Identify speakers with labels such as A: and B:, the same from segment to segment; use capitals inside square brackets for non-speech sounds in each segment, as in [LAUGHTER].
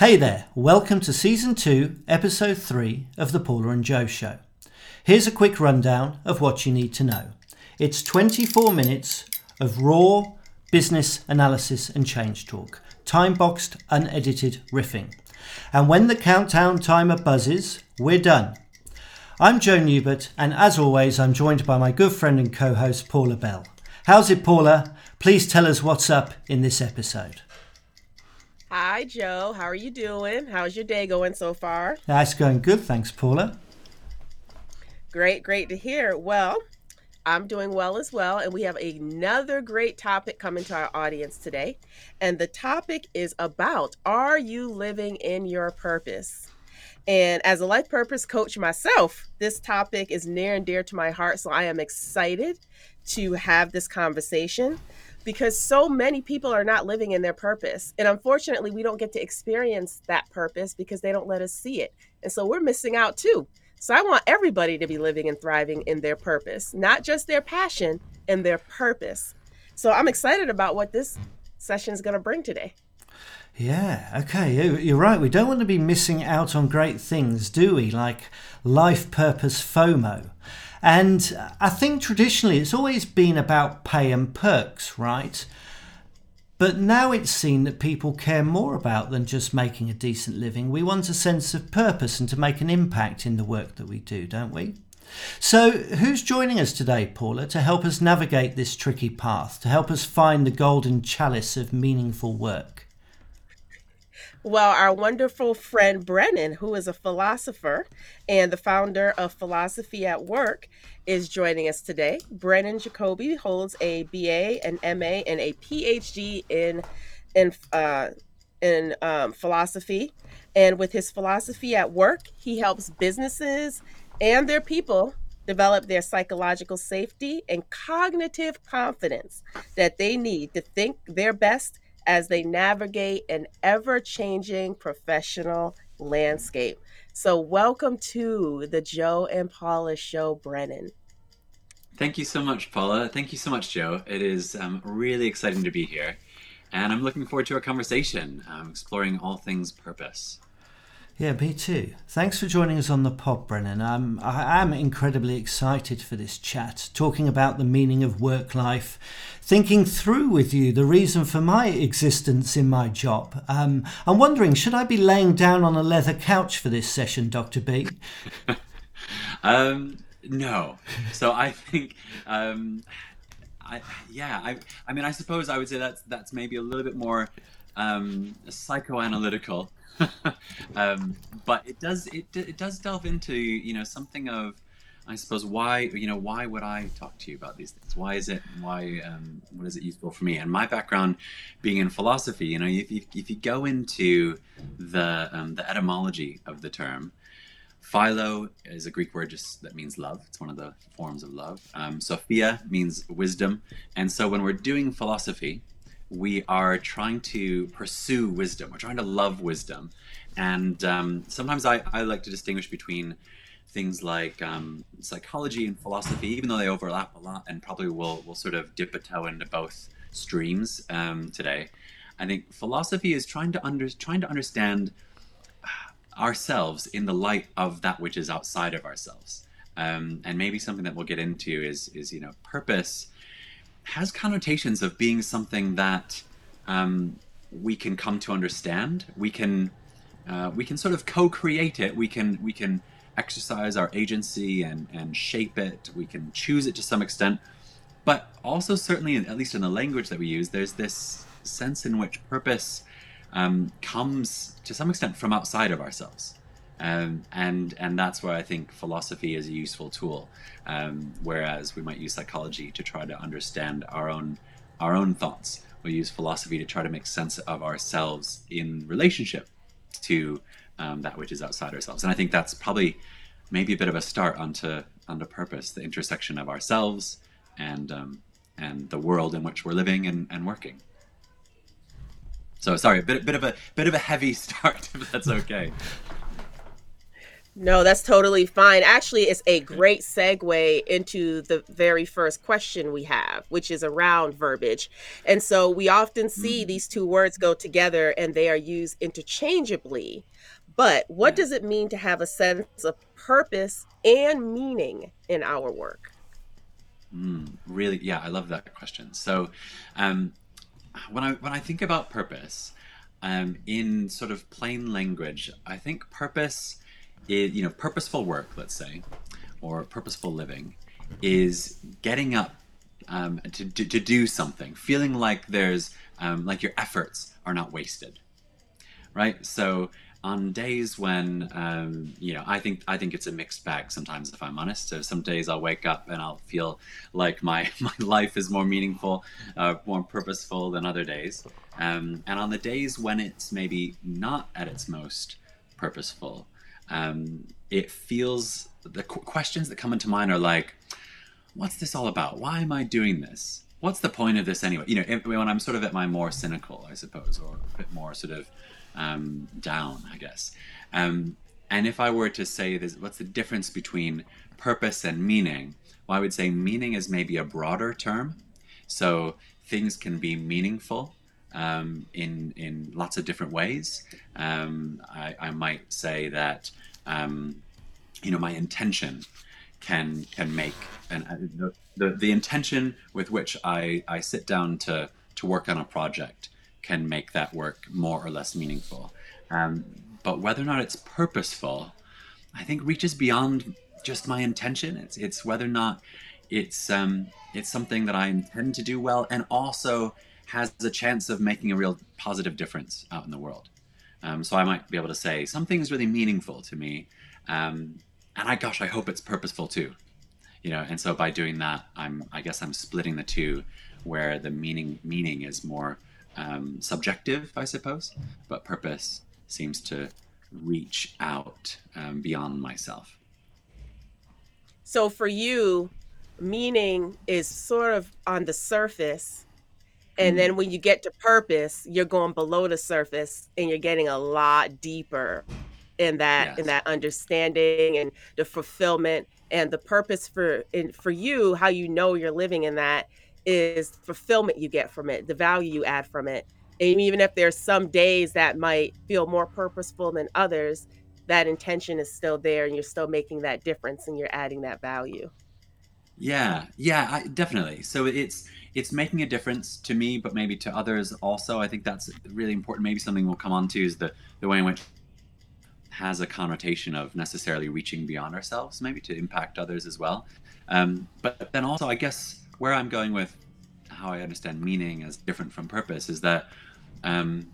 A: Hey there, welcome to Season 2, Episode 3 of The Paula and Joe Show. Here's a quick rundown of what you need to know. It's 24 minutes of raw business analysis and change talk, time boxed, unedited riffing. And when the countdown timer buzzes, we're done. I'm Joe Newbert, and as always, I'm joined by my good friend and co host Paula Bell. How's it, Paula? Please tell us what's up in this episode.
B: Hi, Joe. How are you doing? How's your day going so far?
A: That's going good, thanks, Paula.
B: Great, great to hear. Well, I'm doing well as well, and we have another great topic coming to our audience today. And the topic is about Are you living in your purpose? And as a life purpose coach myself, this topic is near and dear to my heart. So I am excited to have this conversation because so many people are not living in their purpose. And unfortunately, we don't get to experience that purpose because they don't let us see it. And so we're missing out too. So I want everybody to be living and thriving in their purpose, not just their passion and their purpose. So I'm excited about what this session is going to bring today.
A: Yeah, okay, you're right. We don't want to be missing out on great things, do we? Like life purpose FOMO. And I think traditionally it's always been about pay and perks, right? But now it's seen that people care more about than just making a decent living. We want a sense of purpose and to make an impact in the work that we do, don't we? So, who's joining us today, Paula, to help us navigate this tricky path, to help us find the golden chalice of meaningful work?
B: Well, our wonderful friend Brennan, who is a philosopher and the founder of Philosophy at Work, is joining us today. Brennan Jacoby holds a BA, an MA, and a PhD in in uh, in um, philosophy. And with his philosophy at work, he helps businesses and their people develop their psychological safety and cognitive confidence that they need to think their best as they navigate an ever changing professional landscape. So, welcome to the Joe and Paula Show, Brennan.
C: Thank you so much, Paula. Thank you so much, Joe. It is um, really exciting to be here. And I'm looking forward to our conversation, um, exploring all things purpose.
A: Yeah, me too. Thanks for joining us on the pod, Brennan. I'm, I am incredibly excited for this chat, talking about the meaning of work life, thinking through with you the reason for my existence in my job. Um, I'm wondering, should I be laying down on a leather couch for this session, Dr. B? [LAUGHS]
C: um, no. So I think. Um, I, yeah, I, I mean, I suppose I would say that's that's maybe a little bit more um, psychoanalytical [LAUGHS] um, but it does it, it does delve into you know something of I suppose why you know why would I talk to you about these things? Why is it why um, what is it useful for me? And my background being in philosophy, you know, if you, if you go into the um, the etymology of the term, philo is a Greek word just that means love. It's one of the forms of love. Um, Sophia means wisdom, and so when we're doing philosophy, we are trying to pursue wisdom. We're trying to love wisdom. And um, sometimes I, I, like to distinguish between things like um, psychology and philosophy, even though they overlap a lot and probably will, will sort of dip a toe into both streams um, today. I think philosophy is trying to under, trying to understand ourselves in the light of that which is outside of ourselves. Um, and maybe something that we'll get into is, is you know, purpose has connotations of being something that um, we can come to understand. We can uh, we can sort of co-create it. We can we can exercise our agency and and shape it. We can choose it to some extent, but also certainly, at least in the language that we use, there's this sense in which purpose um, comes to some extent from outside of ourselves. Um, and and that's where I think philosophy is a useful tool, um, whereas we might use psychology to try to understand our own our own thoughts. We use philosophy to try to make sense of ourselves in relationship to um, that which is outside ourselves. And I think that's probably maybe a bit of a start onto onto purpose, the intersection of ourselves and um, and the world in which we're living and, and working. So sorry, a bit, bit of a bit of a heavy [LAUGHS] start, if that's okay.
B: No, that's totally fine. Actually, it's a great segue into the very first question we have, which is around verbiage. And so we often see mm-hmm. these two words go together and they are used interchangeably. But what does it mean to have a sense of purpose and meaning in our work?
C: Mm, really, yeah, I love that question. So, um, when I when I think about purpose, um, in sort of plain language, I think purpose is, you know, purposeful work, let's say, or purposeful living, is getting up um, to, to, to, do something, feeling like there's, um, like your efforts are not wasted, right? So on days when um, you know I think I think it's a mixed bag sometimes if I'm honest. So some days I'll wake up and I'll feel like my [LAUGHS] my life is more meaningful, uh, more purposeful than other days. Um, and on the days when it's maybe not at its most purposeful, um, it feels the qu- questions that come into mind are like, what's this all about? Why am I doing this? What's the point of this anyway? You know, if, when I'm sort of at my more cynical, I suppose, or a bit more sort of um, down, I guess. Um, and if I were to say this, what's the difference between purpose and meaning? Well, I would say meaning is maybe a broader term. So things can be meaningful um, in in lots of different ways. Um, I, I, might say that um, you know my intention can can make and uh, the, the, the intention with which I, I sit down to to work on a project can make that work more or less meaningful. Um, but whether or not it's purposeful, I think reaches beyond just my intention. It's it's whether or not it's um, it's something that I intend to do well and also has a chance of making a real positive difference out in the world. Um, so I might be able to say something's really meaningful to me, um, and I gosh, I hope it's purposeful too. You know, and so by doing that, I'm I guess I'm splitting the two, where the meaning meaning is more um, subjective, I suppose, but purpose seems to reach out um, beyond myself.
B: So for you, meaning is sort of on the surface and then mm-hmm. when you get to purpose, you're going below the surface and you're getting a lot deeper in that yes. in that understanding and the fulfillment and the purpose for in for you, how you know you're living in that is fulfillment you get from it, the value you add from it. And even if there's some days that might feel more purposeful than others, that intention is still there and you're still making that difference and you're adding that value.
C: Yeah, yeah, I, definitely. So it's it's making a difference to me, but maybe to others also. I think that's really important. Maybe something we'll come on to is the the way in which has a connotation of necessarily reaching beyond ourselves, maybe to impact others as well. Um, but then also, I guess where I'm going with how I understand meaning as different from purpose is that um,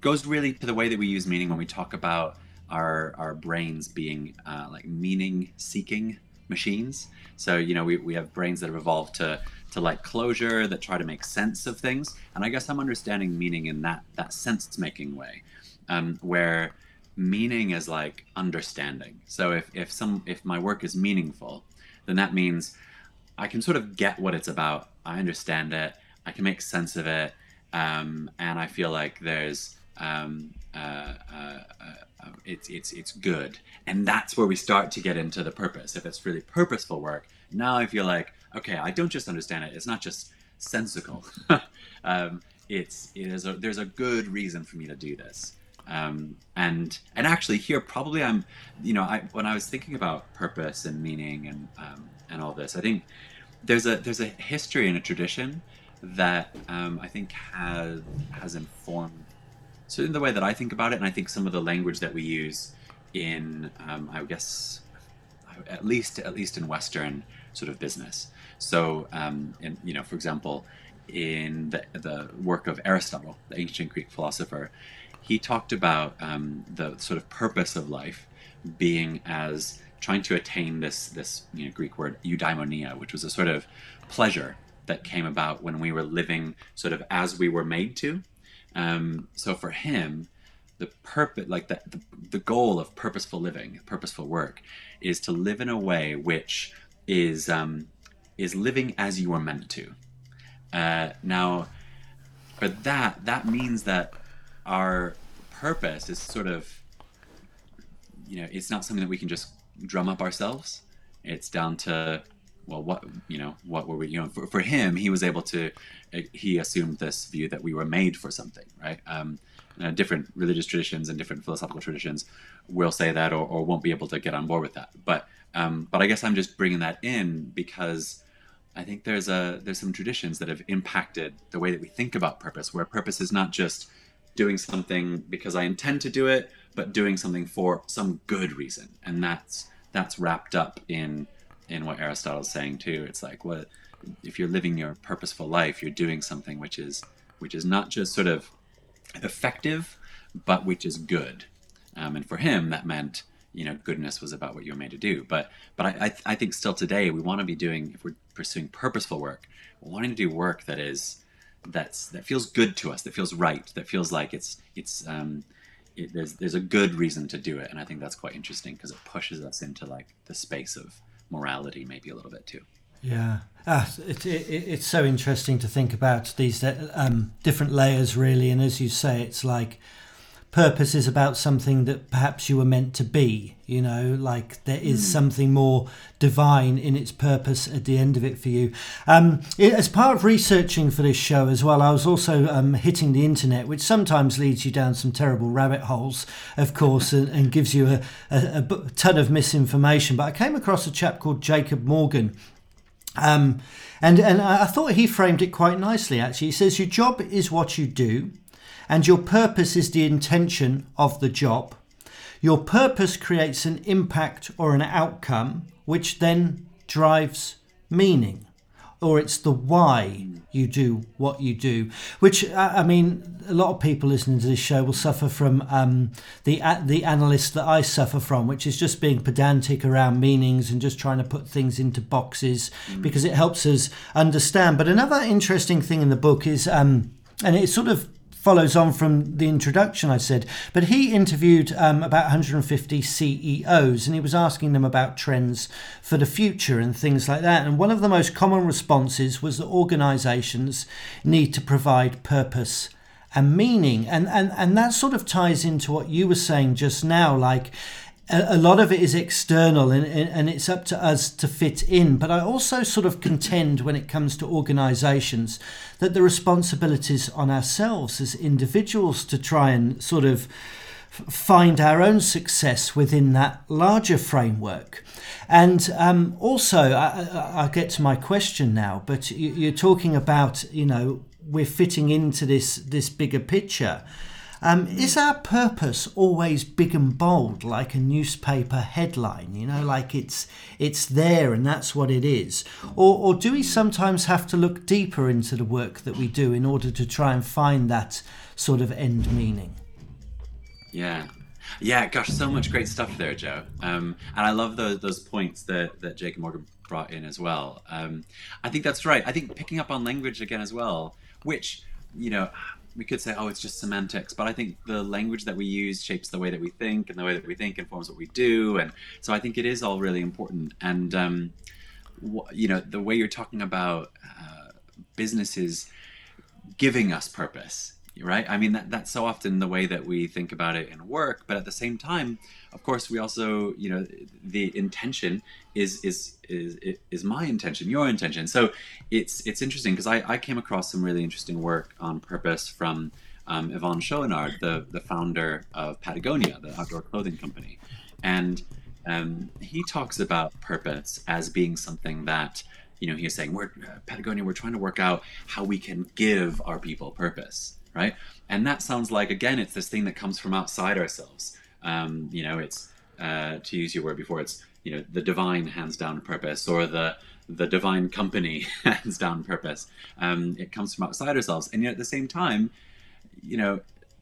C: goes really to the way that we use meaning when we talk about our our brains being uh, like meaning seeking machines. So you know we, we have brains that have evolved to to like closure that try to make sense of things. And I guess I'm understanding meaning in that that sense making way, um, where meaning is like understanding. So if if some if my work is meaningful, then that means I can sort of get what it's about. I understand it. I can make sense of it, um, and I feel like there's um, uh, uh, uh, it's it's it's good, and that's where we start to get into the purpose. If it's really purposeful work, now I feel like okay, I don't just understand it. It's not just sensical. [LAUGHS] um, it's it is a, there's a good reason for me to do this. Um, and and actually here probably I'm you know I when I was thinking about purpose and meaning and um, and all this I think there's a there's a history and a tradition that um, I think has has informed so in the way that I think about it and I think some of the language that we use in um, I guess at least at least in Western sort of business so um, in you know for example in the, the work of Aristotle the ancient Greek philosopher he talked about um, the sort of purpose of life being as trying to attain this this you know, Greek word eudaimonia, which was a sort of pleasure that came about when we were living sort of as we were made to. Um, so for him, the purpose, like the, the the goal of purposeful living, purposeful work, is to live in a way which is um, is living as you are meant to. Uh, now, for that, that means that our purpose is sort of you know, it's not something that we can just drum up ourselves. It's down to well, what you know, what were we? You know, for, for him, he was able to. He assumed this view that we were made for something, right? Um, uh, different religious traditions and different philosophical traditions will say that or, or won't be able to get on board with that. But um, but I guess I'm just bringing that in because I think there's a there's some traditions that have impacted the way that we think about purpose, where purpose is not just doing something because I intend to do it, but doing something for some good reason, and that's that's wrapped up in in what Aristotle's saying too. It's like what if you're living your purposeful life, you're doing something which is which is not just sort of effective, but which is good. Um, and for him, that meant you know goodness was about what you were made to do. But but I I, I think still today we want to be doing if we're pursuing purposeful work, we're wanting to do work that is that's that feels good to us, that feels right, that feels like it's it's um, it, there's there's a good reason to do it, and I think that's quite interesting because it pushes us into like the space of morality, maybe a little bit too.
A: Yeah, ah, it, it, it's so interesting to think about these um, different layers, really. And as you say, it's like purpose is about something that perhaps you were meant to be you know like there is mm. something more divine in its purpose at the end of it for you um, it, as part of researching for this show as well i was also um, hitting the internet which sometimes leads you down some terrible rabbit holes of course and, and gives you a, a, a, ton of misinformation but i came across a chap called jacob morgan um, and, and I thought he framed it quite nicely actually. He says, Your job is what you do, and your purpose is the intention of the job. Your purpose creates an impact or an outcome, which then drives meaning, or it's the why you do what you do. Which I mean, a lot of people listening to this show will suffer from um, the the analyst that I suffer from, which is just being pedantic around meanings and just trying to put things into boxes mm. because it helps us understand. But another interesting thing in the book is, um, and it sort of follows on from the introduction I said. But he interviewed um, about 150 CEOs and he was asking them about trends for the future and things like that. And one of the most common responses was that organizations need to provide purpose and meaning. And, and, and that sort of ties into what you were saying just now like, a, lot of it is external and, and it's up to us to fit in. But I also sort of contend when it comes to organizations that the responsibilities on ourselves as individuals to try and sort of find our own success within that larger framework. And um, also, I, I, get to my question now, but you're talking about, you know, we're fitting into this this bigger picture. Um, is our purpose always big and bold, like a newspaper headline? You know, like it's it's there and that's what it is, or or do we sometimes have to look deeper into the work that we do in order to try and find that sort of end meaning?
C: Yeah, yeah, gosh, so much great stuff there, Joe. Um, and I love those those points that that Jacob Morgan brought in as well. Um, I think that's right. I think picking up on language again as well, which you know we could say, oh, it's just semantics, but I think the language that we use shapes the way that we think, and the way that we think informs what we do, and so I think it is all really important. And um, wh- you know, the way you're talking about uh, businesses giving us purpose, right? I mean, that, that's so often the way that we think about it in work, but at the same time, of course, we also, you know, the intention is is is is my intention, your intention. So it's it's interesting because I, I came across some really interesting work on purpose from um, Yvon Chouinard, the the founder of Patagonia, the outdoor clothing company, and um, he talks about purpose as being something that you know he's saying we're uh, Patagonia, we're trying to work out how we can give our people purpose, right? And that sounds like again, it's this thing that comes from outside ourselves um, you know, it's uh, to use your word before, it's you know the divine hands down purpose or the the divine company [LAUGHS] hands down purpose. Um, it comes from outside ourselves, and yet at the same time, you know,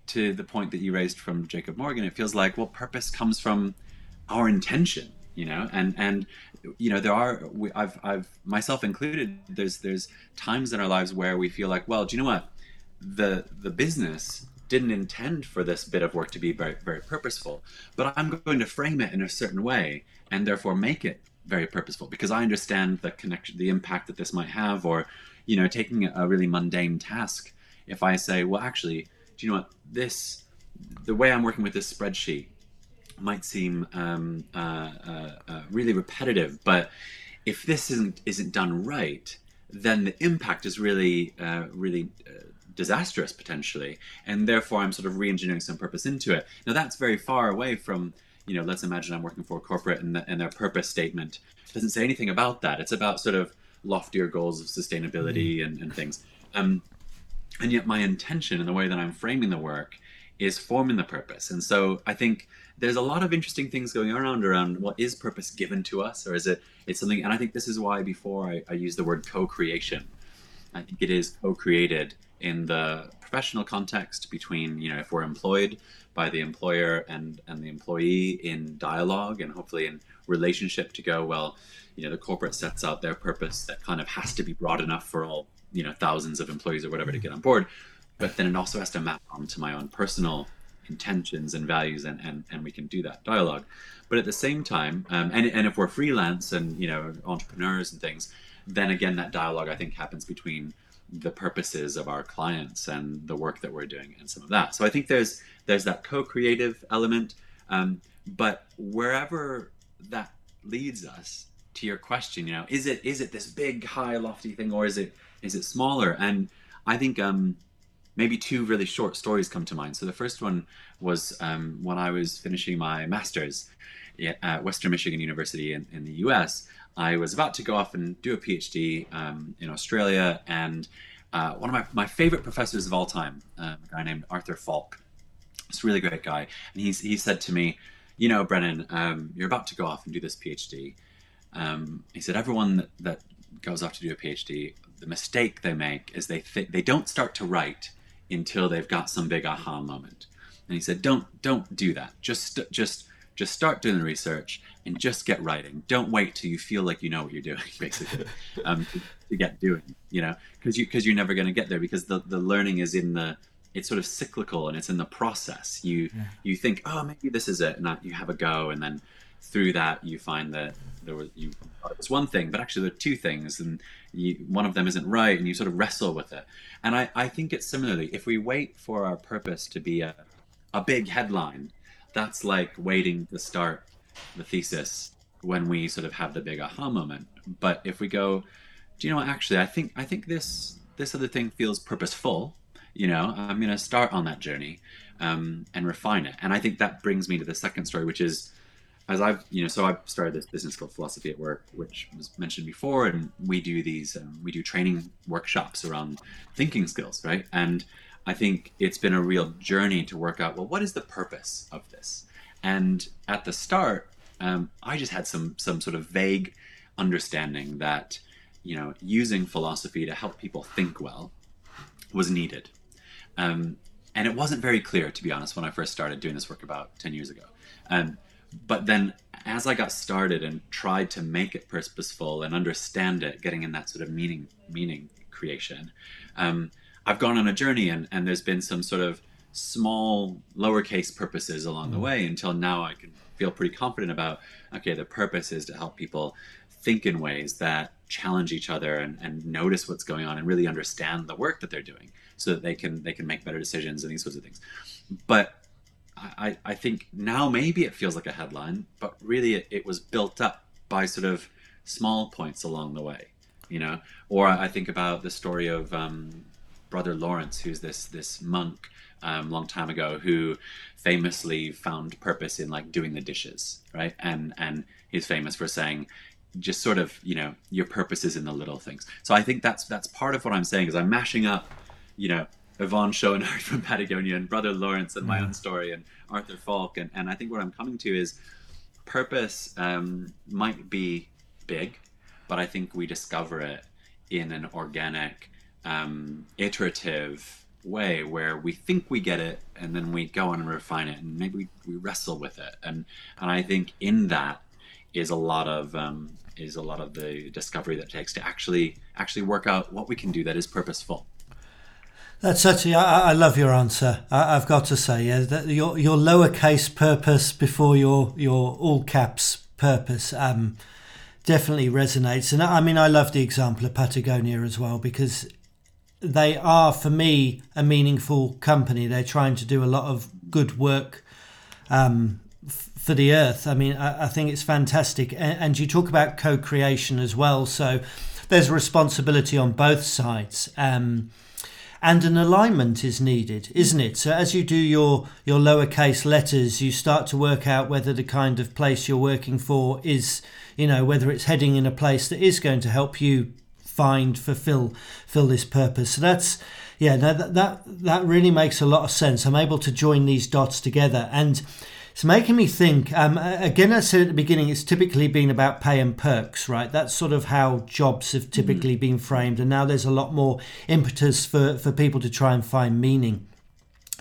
C: to the point that you raised from Jacob Morgan, it feels like well, purpose comes from our intention you know and and you know there are we, i've i've myself included there's there's times in our lives where we feel like well do you know what the the business didn't intend for this bit of work to be very, very purposeful, but I'm going to frame it in a certain way and therefore make it very purposeful because I understand the connection, the impact that this might have, or, you know, taking a really mundane task. If I say, well, actually, do you know what? This, the way I'm working with this spreadsheet, might seem um, uh, uh, uh, really repetitive, but if this isn't isn't done right, then the impact is really uh, really uh, disastrous potentially, and therefore I'm sort of re-engineering some purpose into it. Now that's very far away from you know. Let's imagine I'm working for a corporate and, the, and their purpose statement doesn't say anything about that. It's about sort of loftier goals of sustainability mm. and, and things. Um, and yet my intention and the way that I'm framing the work is forming the purpose. And so I think there's a lot of interesting things going around around what is purpose given to us, or is it it's something? And I think this is why before I, I use the word co-creation. I think it is co-created in the professional context between you know if we're employed by the employer and and the employee in dialogue and hopefully in relationship to go well you know the corporate sets out their purpose that kind of has to be broad enough for all you know thousands of employees or whatever to get on board. But then it also has to map onto my own personal intentions and values and, and, and we can do that dialogue. But at the same time um, and, and if we're freelance and you know entrepreneurs and things then again that dialogue i think happens between the purposes of our clients and the work that we're doing and some of that. So i think there's there's that co-creative element um, but wherever that leads us to your question you know is it is it this big high lofty thing or is it is it smaller? And i think um maybe two really short stories come to mind. So the first one was um, when i was finishing my master's at western michigan university in, in the us i was about to go off and do a phd um, in australia and uh, one of my, my favorite professors of all time uh, a guy named arthur falk this really great guy and he's, he said to me you know, Brennan, um, you're about to go off and do this PhD. Um, he said, everyone that, that, goes off to do a PhD, the mistake they make is they th- they don't start to write until they've got some big aha moment. And he said, don't don't do that. Just just just start doing the research and just get writing. Don't wait till you feel like you know what you're doing, [LAUGHS] basically, um, to, to, get doing. You know, because you because you're never going to get there because the the learning is in the it's sort of cyclical and it's in the process. You yeah. you think, oh, maybe this is it, and you have a go, and then through that you find that there was you thought it was one thing, but actually there are two things, and you, one of them isn't right, and you sort of wrestle with it. And I, I think it's similarly. If we wait for our purpose to be a a big headline, that's like waiting to start the thesis when we sort of have the big aha moment. But if we go, do you know what? Actually, I think I think this this other thing feels purposeful you know i'm going to start on that journey um, and refine it and i think that brings me to the second story which is as i've you know so i've started this business called philosophy at work which was mentioned before and we do these um, we do training workshops around thinking skills right and i think it's been a real journey to work out well what is the purpose of this and at the start um, i just had some some sort of vague understanding that you know using philosophy to help people think well was needed um, and it wasn't very clear, to be honest, when I first started doing this work about 10 years ago. Um, but then as I got started and tried to make it purposeful and understand it, getting in that sort of meaning meaning creation, um, I've gone on a journey and, and there's been some sort of small lowercase purposes along the mm. way until now I can feel pretty confident about okay, the purpose is to help people think in ways that challenge each other and, and notice what's going on and really understand the work that they're doing so that they can they can make better decisions and these sorts of things. But I, I think now maybe it feels like a headline, but really it, it was built up by sort of small points along the way, you know. Or I think about the story of um, Brother Lawrence, who's this this monk um, long time ago who famously found purpose in like doing the dishes, right? And and he's famous for saying, just sort of you know your purpose is in the little things. So I think that's that's part of what I'm saying is I'm mashing up you know, Yvon Chouinard [LAUGHS] from Patagonia and Brother Lawrence and my mm. own story and Arthur Falk. And, and I think what I'm coming to is purpose um, might be big, but I think we discover it in an organic, um, iterative way where we think we get it and then we go on and refine it and maybe we, we wrestle with it. And, and I think in that is a lot of, um, is a lot of the discovery that takes to actually actually work out what we can do that is purposeful
A: that's actually, I, I love your answer. I, have got to say, yeah, that your your lowercase purpose before your your all caps purpose um, definitely resonates. And I mean, I love the example of Patagonia as well because they are, for me, a meaningful company. They're trying to do a lot of good work um, for the earth. I mean, I, I think it's fantastic. And, and, you talk about co creation as well. So there's a responsibility on both sides. Um, and an alignment is needed, isn't it? So as you do your your lowercase letters, you start to work out whether the kind of place you're working for is, you know, whether it's heading in a place that is going to help you find fulfill fill this purpose. So that's yeah, that that that really makes a lot of sense. I'm able to join these dots together and it's making me think. Um, again, I said at the beginning, it's typically been about pay and perks, right? That's sort of how jobs have typically mm. been framed, and now there's a lot more impetus for for people to try and find meaning.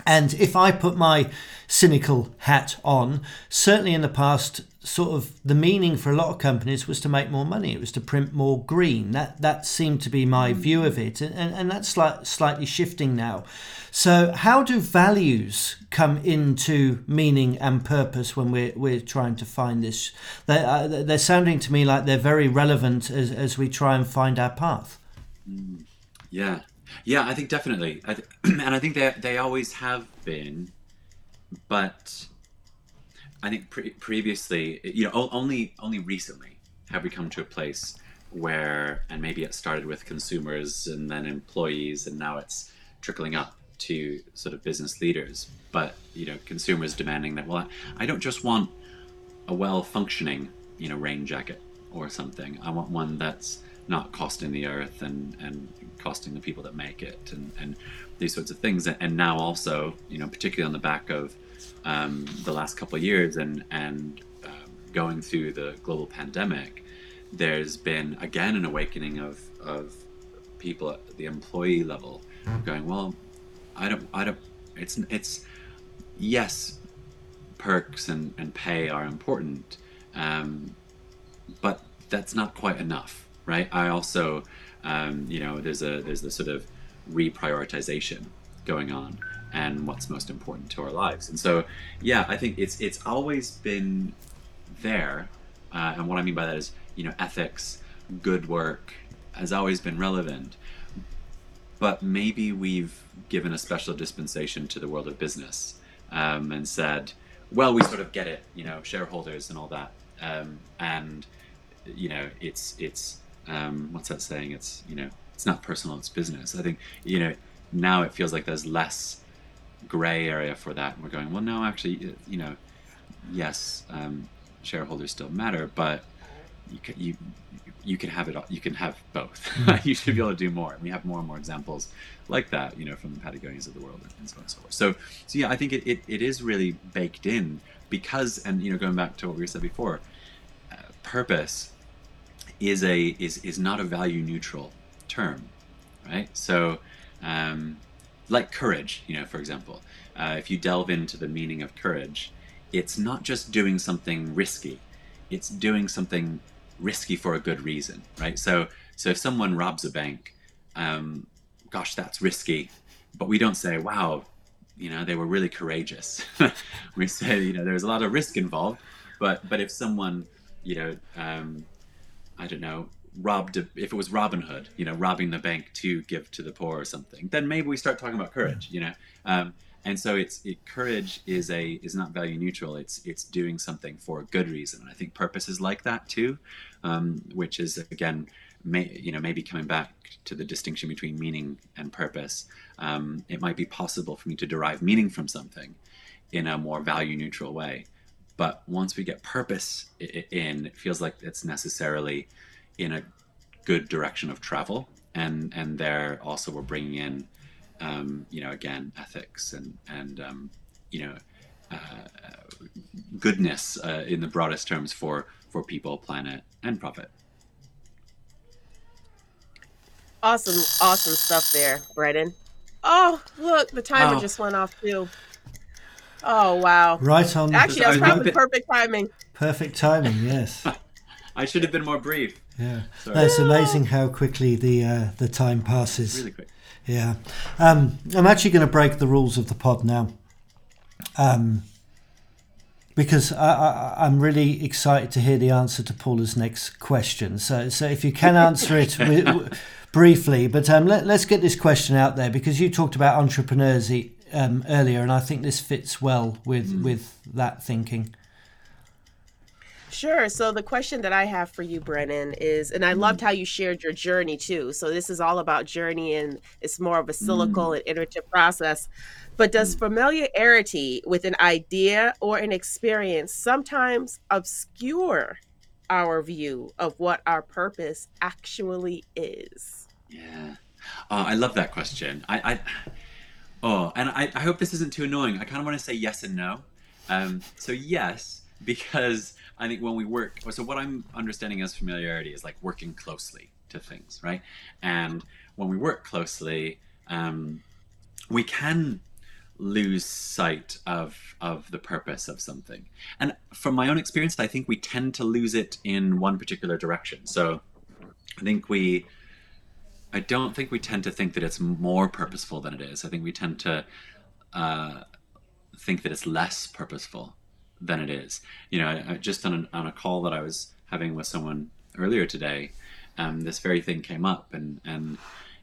A: And if I put my cynical hat on, certainly in the past, sort of the meaning for a lot of companies was to make more money. It was to print more green. That that seemed to be my view of it, and, and that's slight, slightly shifting now. So, how do values come into meaning and purpose when we're we're trying to find this? They're, uh, they're sounding to me like they're very relevant as as we try and find our path.
C: Mm. Yeah, yeah, I think definitely, I th- [CLEARS THROAT] and I think they they always have been, but I think pre- previously, you know, only only recently have we come to a place where, and maybe it started with consumers and then employees, and now it's trickling up to sort of business leaders. But you know, consumers demanding that. Well, I, don't just want a well functioning, you know, rain jacket or something. I want one that's not costing the earth and and costing the people that make it and and these sorts of things. And now also, you know, particularly on the back of um, the last couple of years and and um, going through the global pandemic, there's been again an awakening of of people at the employee level going, well, I don't, I don't. It's it's yes, perks and and pay are important, um, but that's not quite enough, right? I also, um, you know, there's a there's the sort of reprioritization going on and what's most important to our lives. And so, yeah, I think it's it's always been there. Uh, and what I mean by that is, you know, ethics, good work has always been relevant. But maybe we've given a special dispensation to the world of business um, and said, well, we sort of get it, you know, shareholders and all that. Um, and, you know, it's, it's, um, what's that saying? It's, you know, it's not personal, it's business. I think, you know, now it feels like there's less gray area for that. And we're going, well, no, actually, you know, yes, um, shareholders still matter, but you can, you, you can have it all, you can have both. [LAUGHS] Hmm. you should be able to do more. And we have more and more examples like that, you know, from the Patagonias of the world and so on and so forth. So, so yeah, I think it, it, it is really baked in because, and, you know, going back to what we said before, uh, purpose is a, is, is not a value neutral term, right? So, um, like courage, you know, for example, uh, if you delve into the meaning of courage, it's not just doing something risky, it's doing something risky for a good reason, right? So, so if someone robs a bank, um, gosh, that's risky, but we don't say, wow, you know, they were really courageous. [LAUGHS] we say, you know, there's a lot of risk involved, but but if someone, you know, um, I don't know, robbed if it was Robin Hood, you know, robbing the bank to give to the poor or something, then maybe we start talking about courage, you know. Um, and so it's it, courage is a is not value neutral. It's it's doing something for a good reason. And I think purpose is like that too, um, which is again, may, you know, maybe coming back to the distinction between meaning and purpose. Um, it might be possible for me to derive meaning from something in a more value neutral way, but once we get purpose in, it feels like it's necessarily in a good direction of travel, and and there also we're bringing in um, you know, again, ethics and and um, you know, uh, goodness uh, in the broadest terms for for people, planet, and profit.
B: Awesome, awesome stuff there, Brennan. Oh, look, the timer wow. just went off too. Oh wow!
A: Right on.
B: Actually, that's probably perfect timing.
A: Perfect timing. Yes. [LAUGHS]
C: I should have been more brief.
A: Yeah, it's amazing how quickly the uh, the time passes.
C: Really quick.
A: Yeah. Um, I'm actually going to break the rules of the pod now. Um, because I, I, am really excited to hear the answer to Paula's next question. So, so if you can answer it [LAUGHS] with, briefly, but um, let, us get this question out there because you talked about entrepreneurs um, earlier, and I think this fits well with mm. with that thinking.
B: Sure. So the question that I have for you, Brennan, is, and I loved
C: Mm,
B: how you shared your journey too. So this is all about journey, and it's more of a cyclical
C: mm,
B: and iterative process. But does
C: mm.
B: familiarity with an idea or an experience sometimes obscure our view of what our purpose actually is?
C: Yeah. Oh, I love that question. I, I oh, and I, I hope this isn't too annoying. I kind of want to say yes and no. Um, so yes, because I think when we work, so what I'm understanding as familiarity is like working closely to things, right? And when we work closely, um, we can lose sight of of the purpose of something. And from my own experience, I think we tend to lose it in one particular direction. So I think we I don't think we tend to think that it's more purposeful than it is. I think we tend to uh, think that it's less purposeful than it is. You know, I, I just on, on a call that I was having with someone earlier today, um, this very thing came up, and and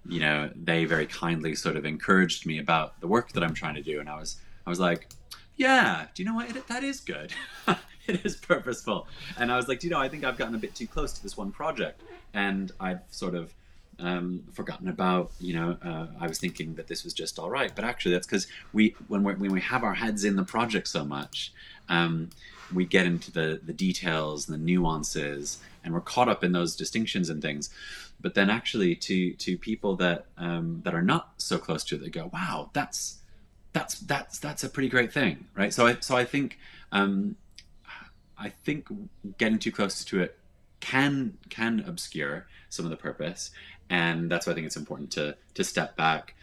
C: you know they very kindly sort of encouraged me about the work that I'm trying to do, and I was I was like, yeah, do you know what? It, that is good. [LAUGHS] it is purposeful, and I was like, do you know, I think I've gotten a bit too close to this one project, and I've sort of um, forgotten about. You know, uh, I was thinking that this was just all right, but actually, that's because we when we when we have our heads in the project so much, um, we get into the the details and the nuances, and we're caught up in those distinctions and things. But then, actually, to to people that um, that are not so close to it, they go, "Wow, that's that's that's that's a pretty great thing, right?" So I so I think um, I think getting too close to it can can obscure some of the purpose, and that's why I think it's important to to step back,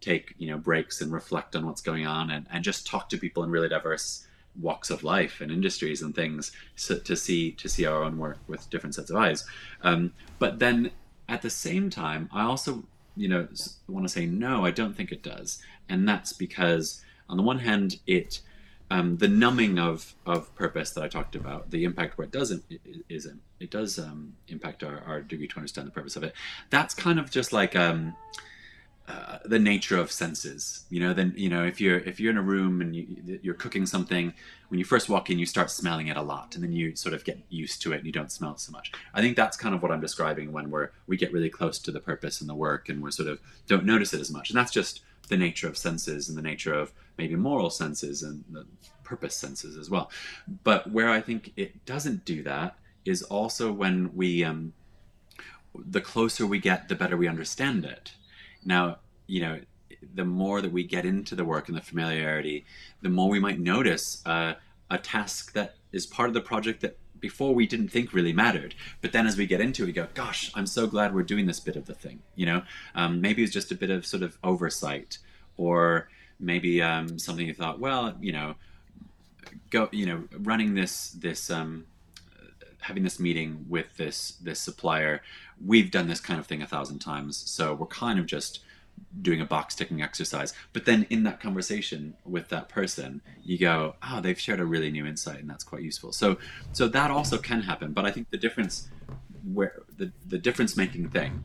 C: take you know breaks, and reflect on what's going on, and and just talk to people in really diverse walks of life and industries and things so, to see to see our own work with different sets of eyes. Um, but then at the same time, I also you know want to say no, I don't think it does, and that's because on the one hand it um, the numbing of of purpose that I talked about, the impact where it doesn't isn't it does um, impact our, our degree to understand the purpose of it. That's kind of just like um, uh, the nature of senses. You know, then you know if you're if you're in a room and you, you're cooking something, when you first walk in, you start smelling it a lot, and then you sort of get used to it and you don't smell it so much. I think that's kind of what I'm describing when we're we get really close to the purpose and the work, and we're sort of don't notice it as much, and that's just the nature of senses and the nature of maybe moral senses and the purpose senses as well. But where I think it doesn't do that is also when we, um, the closer we get, the better we understand it. Now, you know, the more that we get into the work and the familiarity, the more we might notice uh, a task that is part of the project that before we didn't think really mattered. But then as we get into it, we go, gosh, I'm so glad we're doing this bit of the thing. You know, um, maybe it's just a bit of sort of oversight or maybe um, something you thought, well, you know, go, you know, running this, this, um, having this meeting with this, this supplier, we've done this kind of thing a thousand times. So we're kind of just doing a box ticking exercise. But then in that conversation with that person, you go, oh, they've shared a really new insight, and that's quite useful. So, so that also can happen. But I think the difference, where the the difference making thing,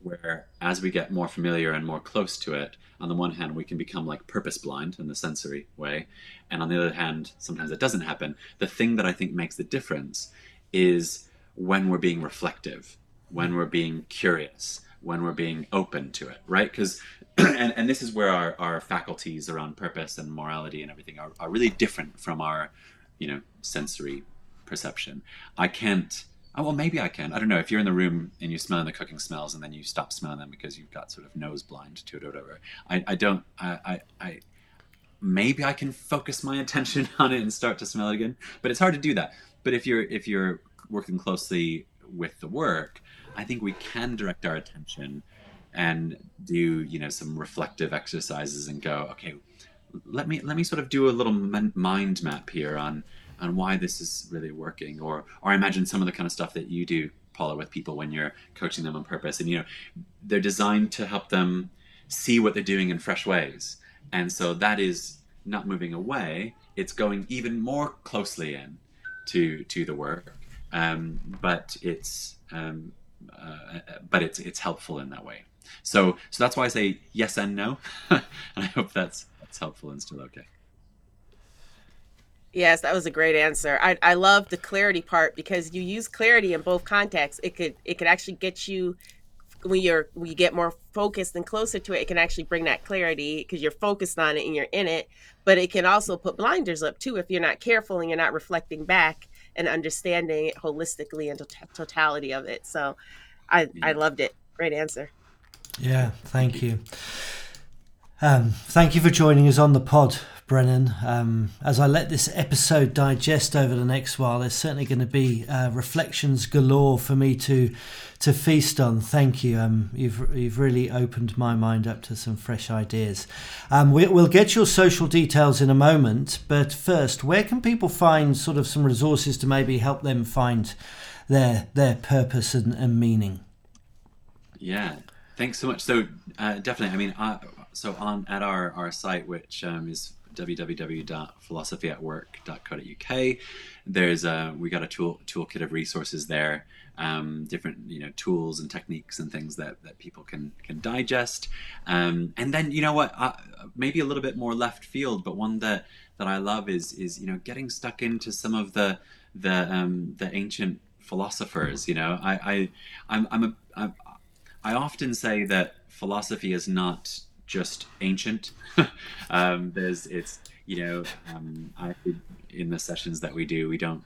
C: where as we get more familiar and more close to it, on the one hand we can become like purpose blind in the sensory way, and on the other hand, sometimes it doesn't happen. The thing that I think makes the difference is when we're being reflective, when we're being curious when we're being open to it, right? Because, [CLEARS THROAT] and, and this is where our, our faculties around purpose and morality and everything are, are really different from our, you know, sensory perception. I can't, oh, well, maybe I can. I don't know. If you're in the room and you're smelling the cooking smells and then you stop smelling them because you've got sort of nose blind to it or whatever, I, I don't, I, I, I maybe I can focus my attention [LAUGHS] on it and start to smell it again, but it's hard to do that. But if you're, if you're working closely with the work, I think we can direct our attention and do you know some reflective exercises and go okay let me let me sort of do a little mind map here on on why this is really working. Or or imagine some of the kind of stuff that you do paula with people when you're coaching them on purpose and you know they're designed to help them see what they're doing in fresh ways. And so that is not moving away. It's going even more closely in to to the work um, but it's um, uh, but it's it's helpful in that way. So so that's why I say yes and no, [LAUGHS] and I hope that's that's helpful and still okay.
B: Yes, that was a great answer. I, I love the clarity part because you use clarity in both contexts. It could it could actually get you when you're when you get more focused and closer to it, it can actually bring that clarity because you're focused on it and you're in it. But it can also put blinders up too if you're not careful and you're not reflecting back and understanding it holistically and to- totality of it. So, I I loved it. Great answer.
A: Yeah, thank you. Um, thank you for joining us on the pod, Brennan. Um, as I let this episode digest over the next while, there's certainly going to be uh, reflections galore for me to to feast on. Thank you. Um, you've you've really opened my mind up to some fresh ideas. Um, we, will get your social details in a moment, but first, where can people find sort of some resources to maybe help them find their their purpose and, and meaning?
C: Yeah, thanks so much. So uh, definitely, I mean, uh, so on at our our site, which um, is www.philosophyatwork.co.uk. There's a we got a tool toolkit of resources there, um, different you know tools and techniques and things that, that people can can digest. Um, and then you know what, maybe a little bit more left field, but one that that I love is is you know getting stuck into some of the the um, the ancient philosophers. You know, I I I'm, I'm a I'm, I often say that philosophy is not just ancient. [LAUGHS] um, there's it's you know um, I, in the sessions that we do we don't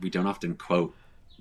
C: we don't often quote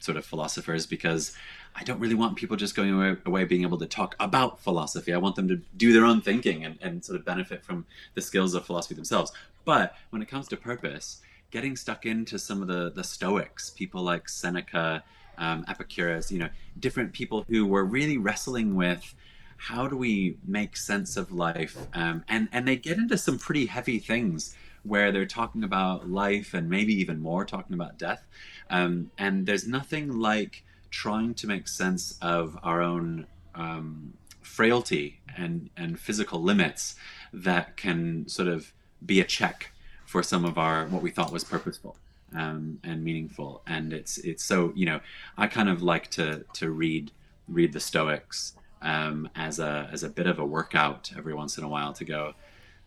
C: sort of philosophers because I don't really want people just going away, away, being able to talk about philosophy. I want them to do their own thinking and, and sort of benefit from the skills of philosophy themselves. But when it comes to purpose, getting stuck into some of the, the Stoics, people like Seneca, um, Epicurus, you know, different people who were really wrestling with how do we make sense of life? Um, and and they get into some pretty heavy things where they're talking about life and maybe even more talking about death. Um, and there's nothing like trying to make sense of our own um, frailty and and physical limits that can sort of be a check for some of our what we thought was purposeful. Um, and meaningful. And it's it's so you know I kind of like to to read read the Stoics um, as a as a bit of a workout every once in a while to go.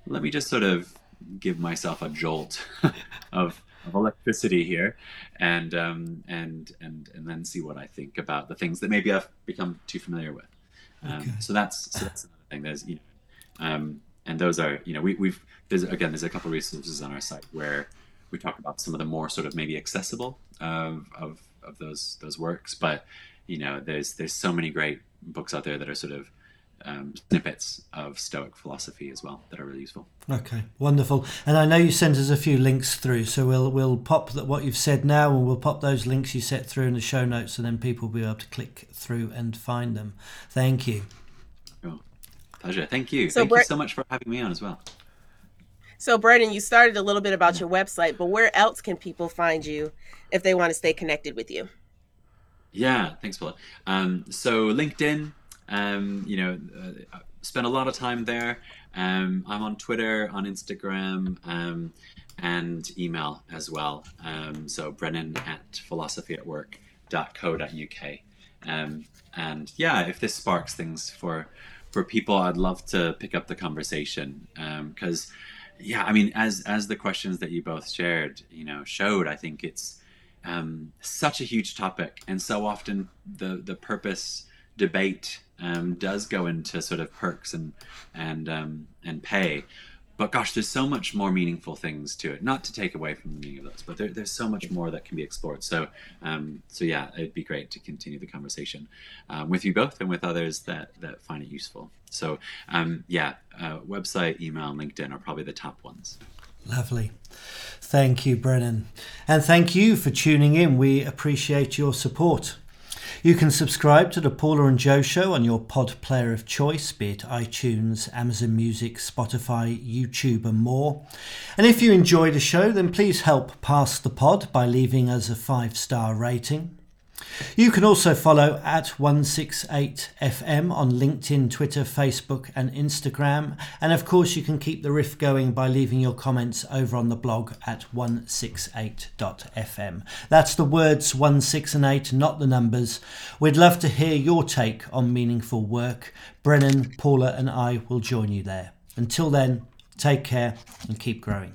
C: Let me just sort of give myself a jolt [LAUGHS] of, of electricity here, and um, and and and then see what I think about the things that maybe I've become too familiar with. Um, okay. So that's so that's another thing. There's you know, um, and those are you know we, we've there's again there's a couple of resources on our site where we talk about some of the more sort of maybe accessible of of, of those those works, but you know there's there's so many great books out there that are sort of um, snippets of Stoic philosophy as well that are really useful.
A: Okay, wonderful. And I know you sent us a few links through, so we'll we'll pop that what you've said now, and we'll pop those links you set through in the show notes, and then people will be able to click through and find them. Thank you.
C: Cool. Pleasure. Thank you. So Thank Bre- you so much for having me on as well.
B: So, Brennan, you started a little bit about your website, but where else can people find you if they want to stay connected with you?
C: Yeah, thanks, Paula. Um, so LinkedIn, um, you know, uh, spend a lot of time there. Um, I'm on Twitter, on Instagram, um, and email as well. Um, so Brennan at philosophyatwork.co.uk. Um, and yeah, if this sparks things for for people, I'd love to pick up the conversation because, um, yeah, I mean, as as the questions that you both shared, you know, showed, I think it's um, such a huge topic, and so often the the purpose debate um, does go into sort of perks and and um, and pay. But gosh, there's so much more meaningful things to it. Not to take away from the meaning of those, but there, there's so much more that can be explored. So, um, so yeah, it'd be great to continue the conversation um, with you both and with others that that find it useful. So, um, yeah, uh, website, email, LinkedIn are probably the top ones.
A: Lovely. Thank you, Brennan. And thank you for tuning in. We appreciate your support. You can subscribe to the Paula and Joe Show on your pod player of choice, be it iTunes, Amazon Music, Spotify, YouTube, and more. And if you enjoy the show, then please help pass the pod by leaving us a five star rating. You can also follow at 168FM on LinkedIn, Twitter, Facebook, and Instagram. And of course, you can keep the riff going by leaving your comments over on the blog at 168.fm. That's the words 1, 6, and 8, not the numbers. We'd love to hear your take on meaningful work. Brennan, Paula, and I will join you there. Until then, take care and keep growing.